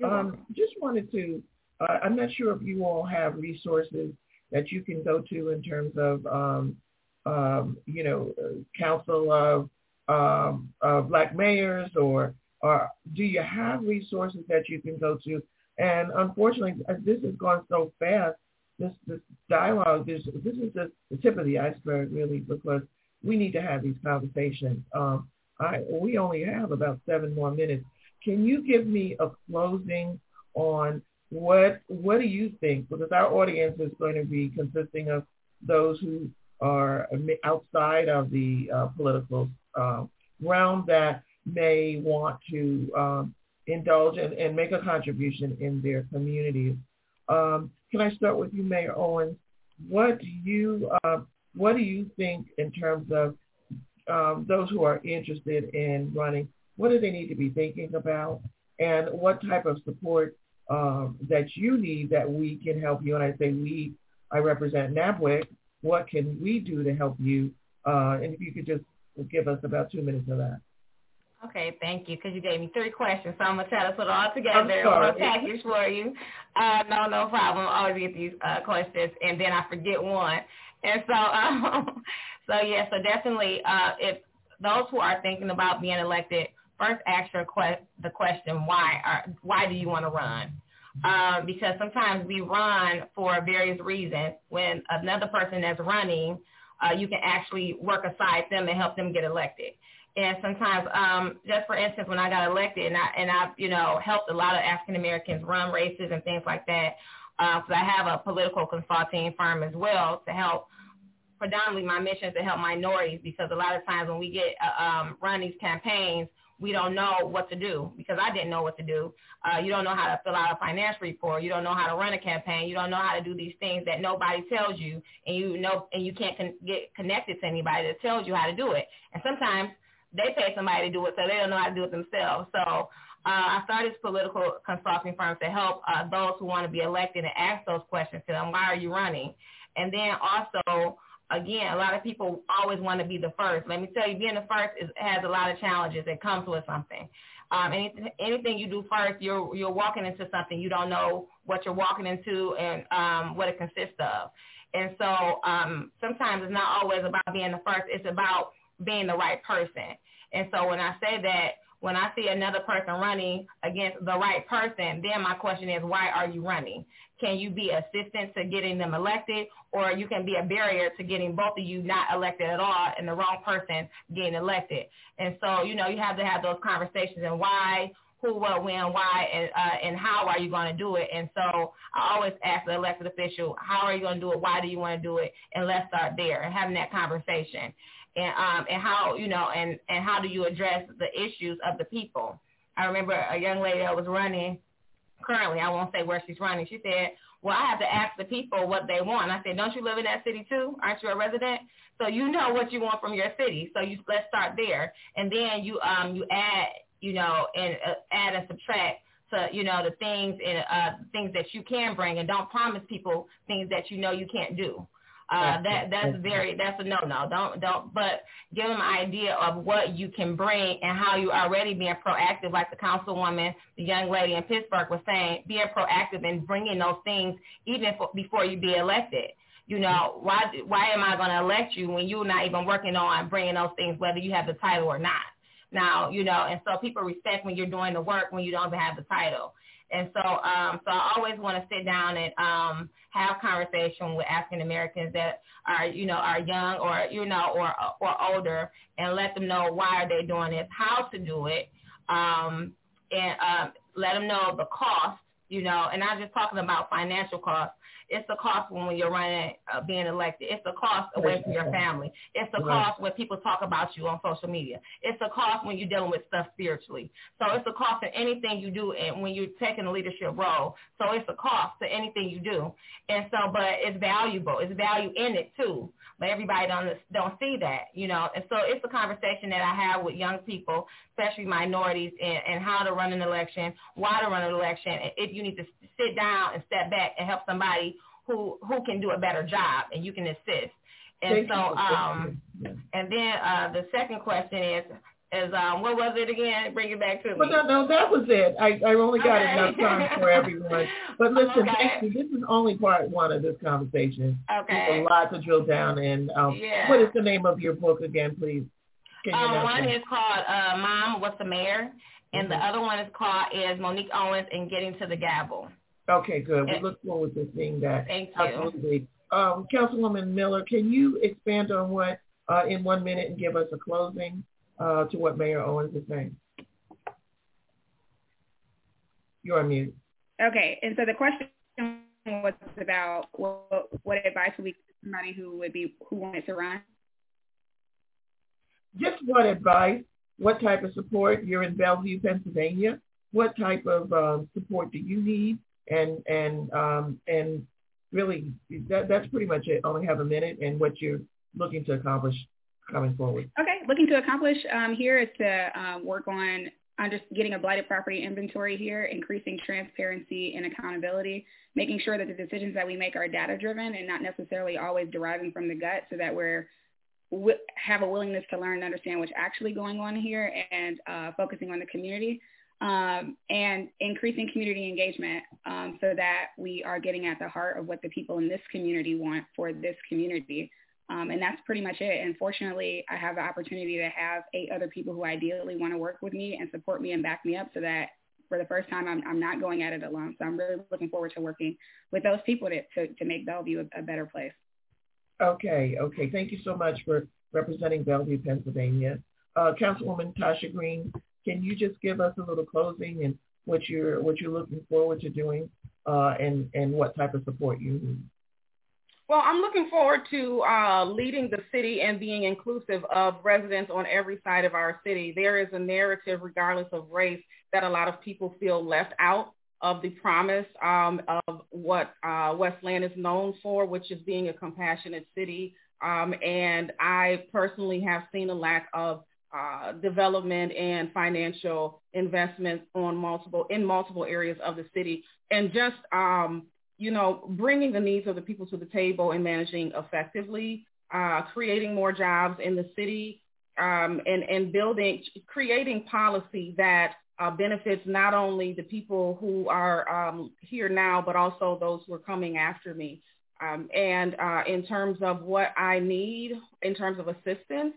Um, just wanted to, uh, I'm not sure if you all have resources that you can go to in terms of, um, um, you know, council of um, uh, black mayors or, or do you have resources that you can go to? And unfortunately, this has gone so fast. This, this dialogue, this, this is the tip of the iceberg, really, because we need to have these conversations. Um, I, we only have about seven more minutes. Can you give me a closing on what what do you think? Because our audience is going to be consisting of those who are outside of the uh, political uh, realm that may want to um, indulge and, and, make a contribution in their communities. Um, can I start with you, Mayor Owens? What do you uh, what do you think in terms of um, those who are interested in running what do they need to be thinking about? And what type of support um, that you need that we can help you? And I say we, I represent NABWIC. What can we do to help you? Uh, and if you could just give us about two minutes of that. Okay, thank you, because you gave me three questions, so I'm gonna try to put it all together in one package for you. Uh, no, no problem. I always get these uh, questions, and then I forget one. And so, um, so yeah, so definitely, uh, if those who are thinking about being elected first ask your que- the question why are, why do you want to run? Um, because sometimes we run for various reasons. When another person is running, uh, you can actually work aside them and help them get elected. And sometimes, um, just for instance, when I got elected and I and I you know helped a lot of African Americans run races and things like that, because uh, I have a political consulting firm as well to help. Predominantly, my mission is to help minorities because a lot of times when we get uh, um, run these campaigns, we don't know what to do because I didn't know what to do. Uh, you don't know how to fill out a financial report. You don't know how to run a campaign. You don't know how to do these things that nobody tells you, and you know, and you can't con- get connected to anybody that tells you how to do it. And sometimes they pay somebody to do it, so they don't know how to do it themselves. So uh, I started this political consulting firm to help uh, those who want to be elected and ask those questions to them. Why are you running? And then also again, a lot of people always want to be the first. Let me tell you, being the first is, has a lot of challenges. It comes with something. Um, anything, anything you do first, you're you're walking into something you don't know what you're walking into and um, what it consists of. And so um, sometimes it's not always about being the first. It's about being the right person. And so when I say that, when I see another person running against the right person, then my question is, why are you running? Can you be assistant to getting them elected, or you can be a barrier to getting both of you not elected at all and the wrong person getting elected? And so, you know, you have to have those conversations and why, who, what, when, why, and uh, and how are you going to do it? And so I always ask the elected official, how are you going to do it? Why do you want to do it? And let's start there and having that conversation. And um and how you know and and how do you address the issues of the people? I remember a young lady that was running currently, I won't say where she's running, she said, well, I have to ask the people what they want. I said, don't you live in that city too? Aren't you a resident? So you know what you want from your city. So you let's start there, and then you um you add you know and uh, add and subtract to you know the things and uh things that you can bring, and don't promise people things that you know you can't do. Uh, that that's very that's a no no. Don't don't. But give them an idea of what you can bring and how you are already being proactive, like the councilwoman, the young lady in Pittsburgh was saying, being proactive and bringing those things even for, before you be elected. You know why why am I going to elect you when you're not even working on bringing those things, whether you have the title or not? Now you know, and so people respect when you're doing the work when you don't even have the title. And so, um, so I always want to sit down and um, have conversation with African Americans that are, you know, are young or you know, or or older, and let them know why are they doing this, how to do it, um, and uh, let them know the cost, you know. And I'm just talking about financial costs, it's the cost when you're running, uh, being elected. It's the cost away from your family. It's the cost when people talk about you on social media. It's the cost when you're dealing with stuff spiritually. So it's the cost of anything you do and when you're taking a leadership role. So it's a cost to anything you do. And so, but it's valuable. It's value in it too. But everybody don't don't see that, you know. And so it's a conversation that I have with young people, especially minorities, and, and how to run an election, why to run an election. If you need to sit down and step back and help somebody who who can do a better job and you can assist. And Thank so um and then uh the second question is is um what was it again? Bring it back to me. Well, no, no, that was it. I I only got okay. enough time for everyone. But listen, okay. thank you. This is only part one of this conversation. Okay. There's a lot to drill down. And um, yeah. what is the name of your book again, please? Um, one is called uh, Mom, What's the Mayor? And mm-hmm. the other one is called is Monique Owens and Getting to the Gavel. Okay, good. We look forward to seeing that. Thank you. Absolutely. Um, Councilwoman Miller, can you expand on what uh, in one minute and give us a closing uh, to what Mayor Owens is saying? You're on mute. Okay, and so the question was about what, what advice would we give somebody who would be who wanted to run? Just what advice? What type of support? You're in Bellevue, Pennsylvania. What type of um, support do you need? and and um, and really that that's pretty much it. Only have a minute and what you're looking to accomplish coming forward. Okay, looking to accomplish um, here is to um, work on under getting a blighted property inventory here, increasing transparency and accountability, making sure that the decisions that we make are data driven and not necessarily always deriving from the gut, so that we're have a willingness to learn and understand what's actually going on here and uh, focusing on the community um, and increasing community engagement um, so that we are getting at the heart of what the people in this community want for this community. Um, and that's pretty much it. And fortunately, I have the opportunity to have eight other people who ideally want to work with me and support me and back me up so that for the first time, I'm, I'm not going at it alone. So I'm really looking forward to working with those people to, to, to make Bellevue a, a better place. Okay, okay. Thank you so much for representing Bellevue, Pennsylvania. Uh, Councilwoman Tasha Green, can you just give us a little closing and what you're what you're looking forward to doing uh, and and what type of support you need? Well, I'm looking forward to uh, leading the city and being inclusive of residents on every side of our city. There is a narrative, regardless of race, that a lot of people feel left out of the promise um, of what uh, Westland is known for, which is being a compassionate city. Um, and I personally have seen a lack of uh, development and financial investment on multiple in multiple areas of the city, and just um, you know, bringing the needs of the people to the table and managing effectively, uh, creating more jobs in the city, um, and, and building, creating policy that uh, benefits not only the people who are um, here now, but also those who are coming after me. Um, and uh, in terms of what I need, in terms of assistance,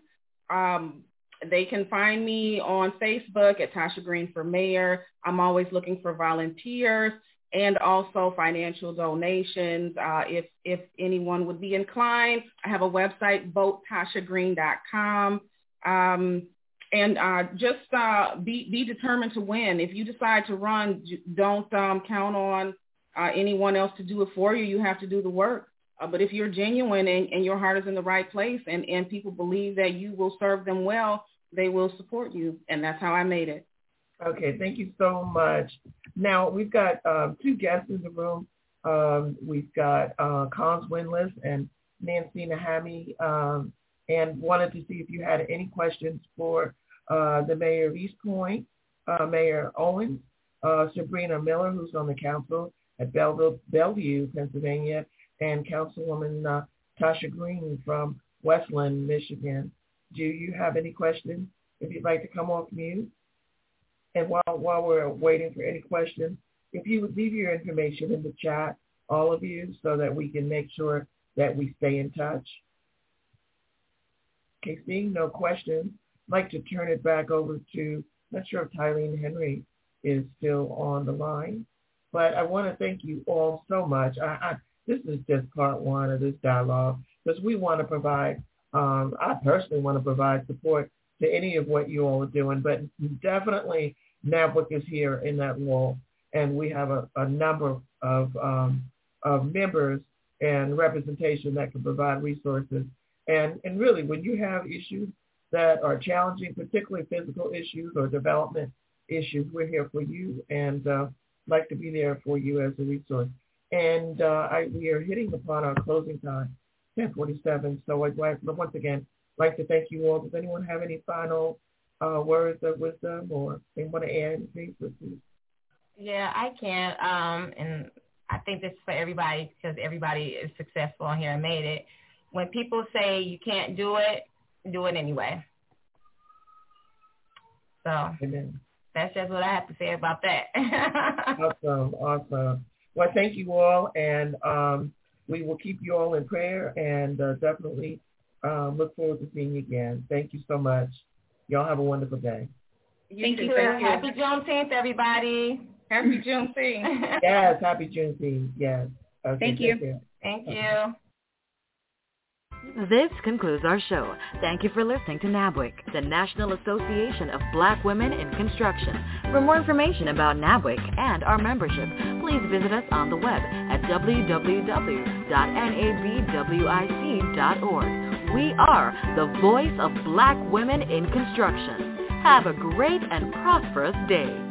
um, they can find me on Facebook at Tasha Green for Mayor. I'm always looking for volunteers and also financial donations. Uh, if, if anyone would be inclined, I have a website, votetashagreen.com. Um, and uh, just uh, be, be determined to win. If you decide to run, don't um, count on uh, anyone else to do it for you. You have to do the work. Uh, but if you're genuine and, and your heart is in the right place and, and people believe that you will serve them well, they will support you. And that's how I made it. Okay, thank you so much. Now, we've got um, two guests in the room. Um, we've got uh, Cons Winless and Nancy Nahami, um, and wanted to see if you had any questions for uh, the mayor of East Point, uh, Mayor Owens, uh, Sabreena Miller, who's on the council at Belleville, Bellevue, Pennsylvania, and Councilwoman uh, Tasha Green from Westland, Michigan. Do you have any questions? If you'd like to come off mute. And while, while we're waiting for any questions, if you would leave your information in the chat, all of you, so that we can make sure that we stay in touch. Okay, seeing no questions, I'd like to turn it back over to, I'm not sure if Tylene Henry is still on the line, but I want to thank you all so much. I, I, this is just part one of this dialogue because we want to provide, um, I personally want to provide support to any of what you all are doing, but definitely NABWIC is here in that role, and we have a, a number of, um, of members and representation that can provide resources. And, and really, when you have issues that are challenging, particularly physical issues or development issues, we're here for you and uh, like to be there for you as a resource. And uh, I, we are hitting upon our closing time, 1047. So I'd like, once again, like to thank you all. Does anyone have any final uh, words of wisdom or they want to add anything? Please? Yeah, I can. Um, and I think this is for everybody because everybody is successful here and made it. When people say you can't do it, do it anyway. So Amen. that's just what I have to say about that. awesome, awesome. Well, thank you all, and um, we will keep you all in prayer and uh, definitely um, look forward to seeing you again. Thank you so much. Y'all have a wonderful day. Thank you. Thank you. Happy Juneteenth, everybody. Happy Juneteenth. yes, happy Juneteenth. Yes. Okay, Thank you. Thank you. This concludes our show. Thank you for listening to NABWIC, the National Association of Black Women in Construction. For more information about NABWIC and our membership, please visit us on the web at www.nabwic.org. We are the voice of black women in construction. Have a great and prosperous day.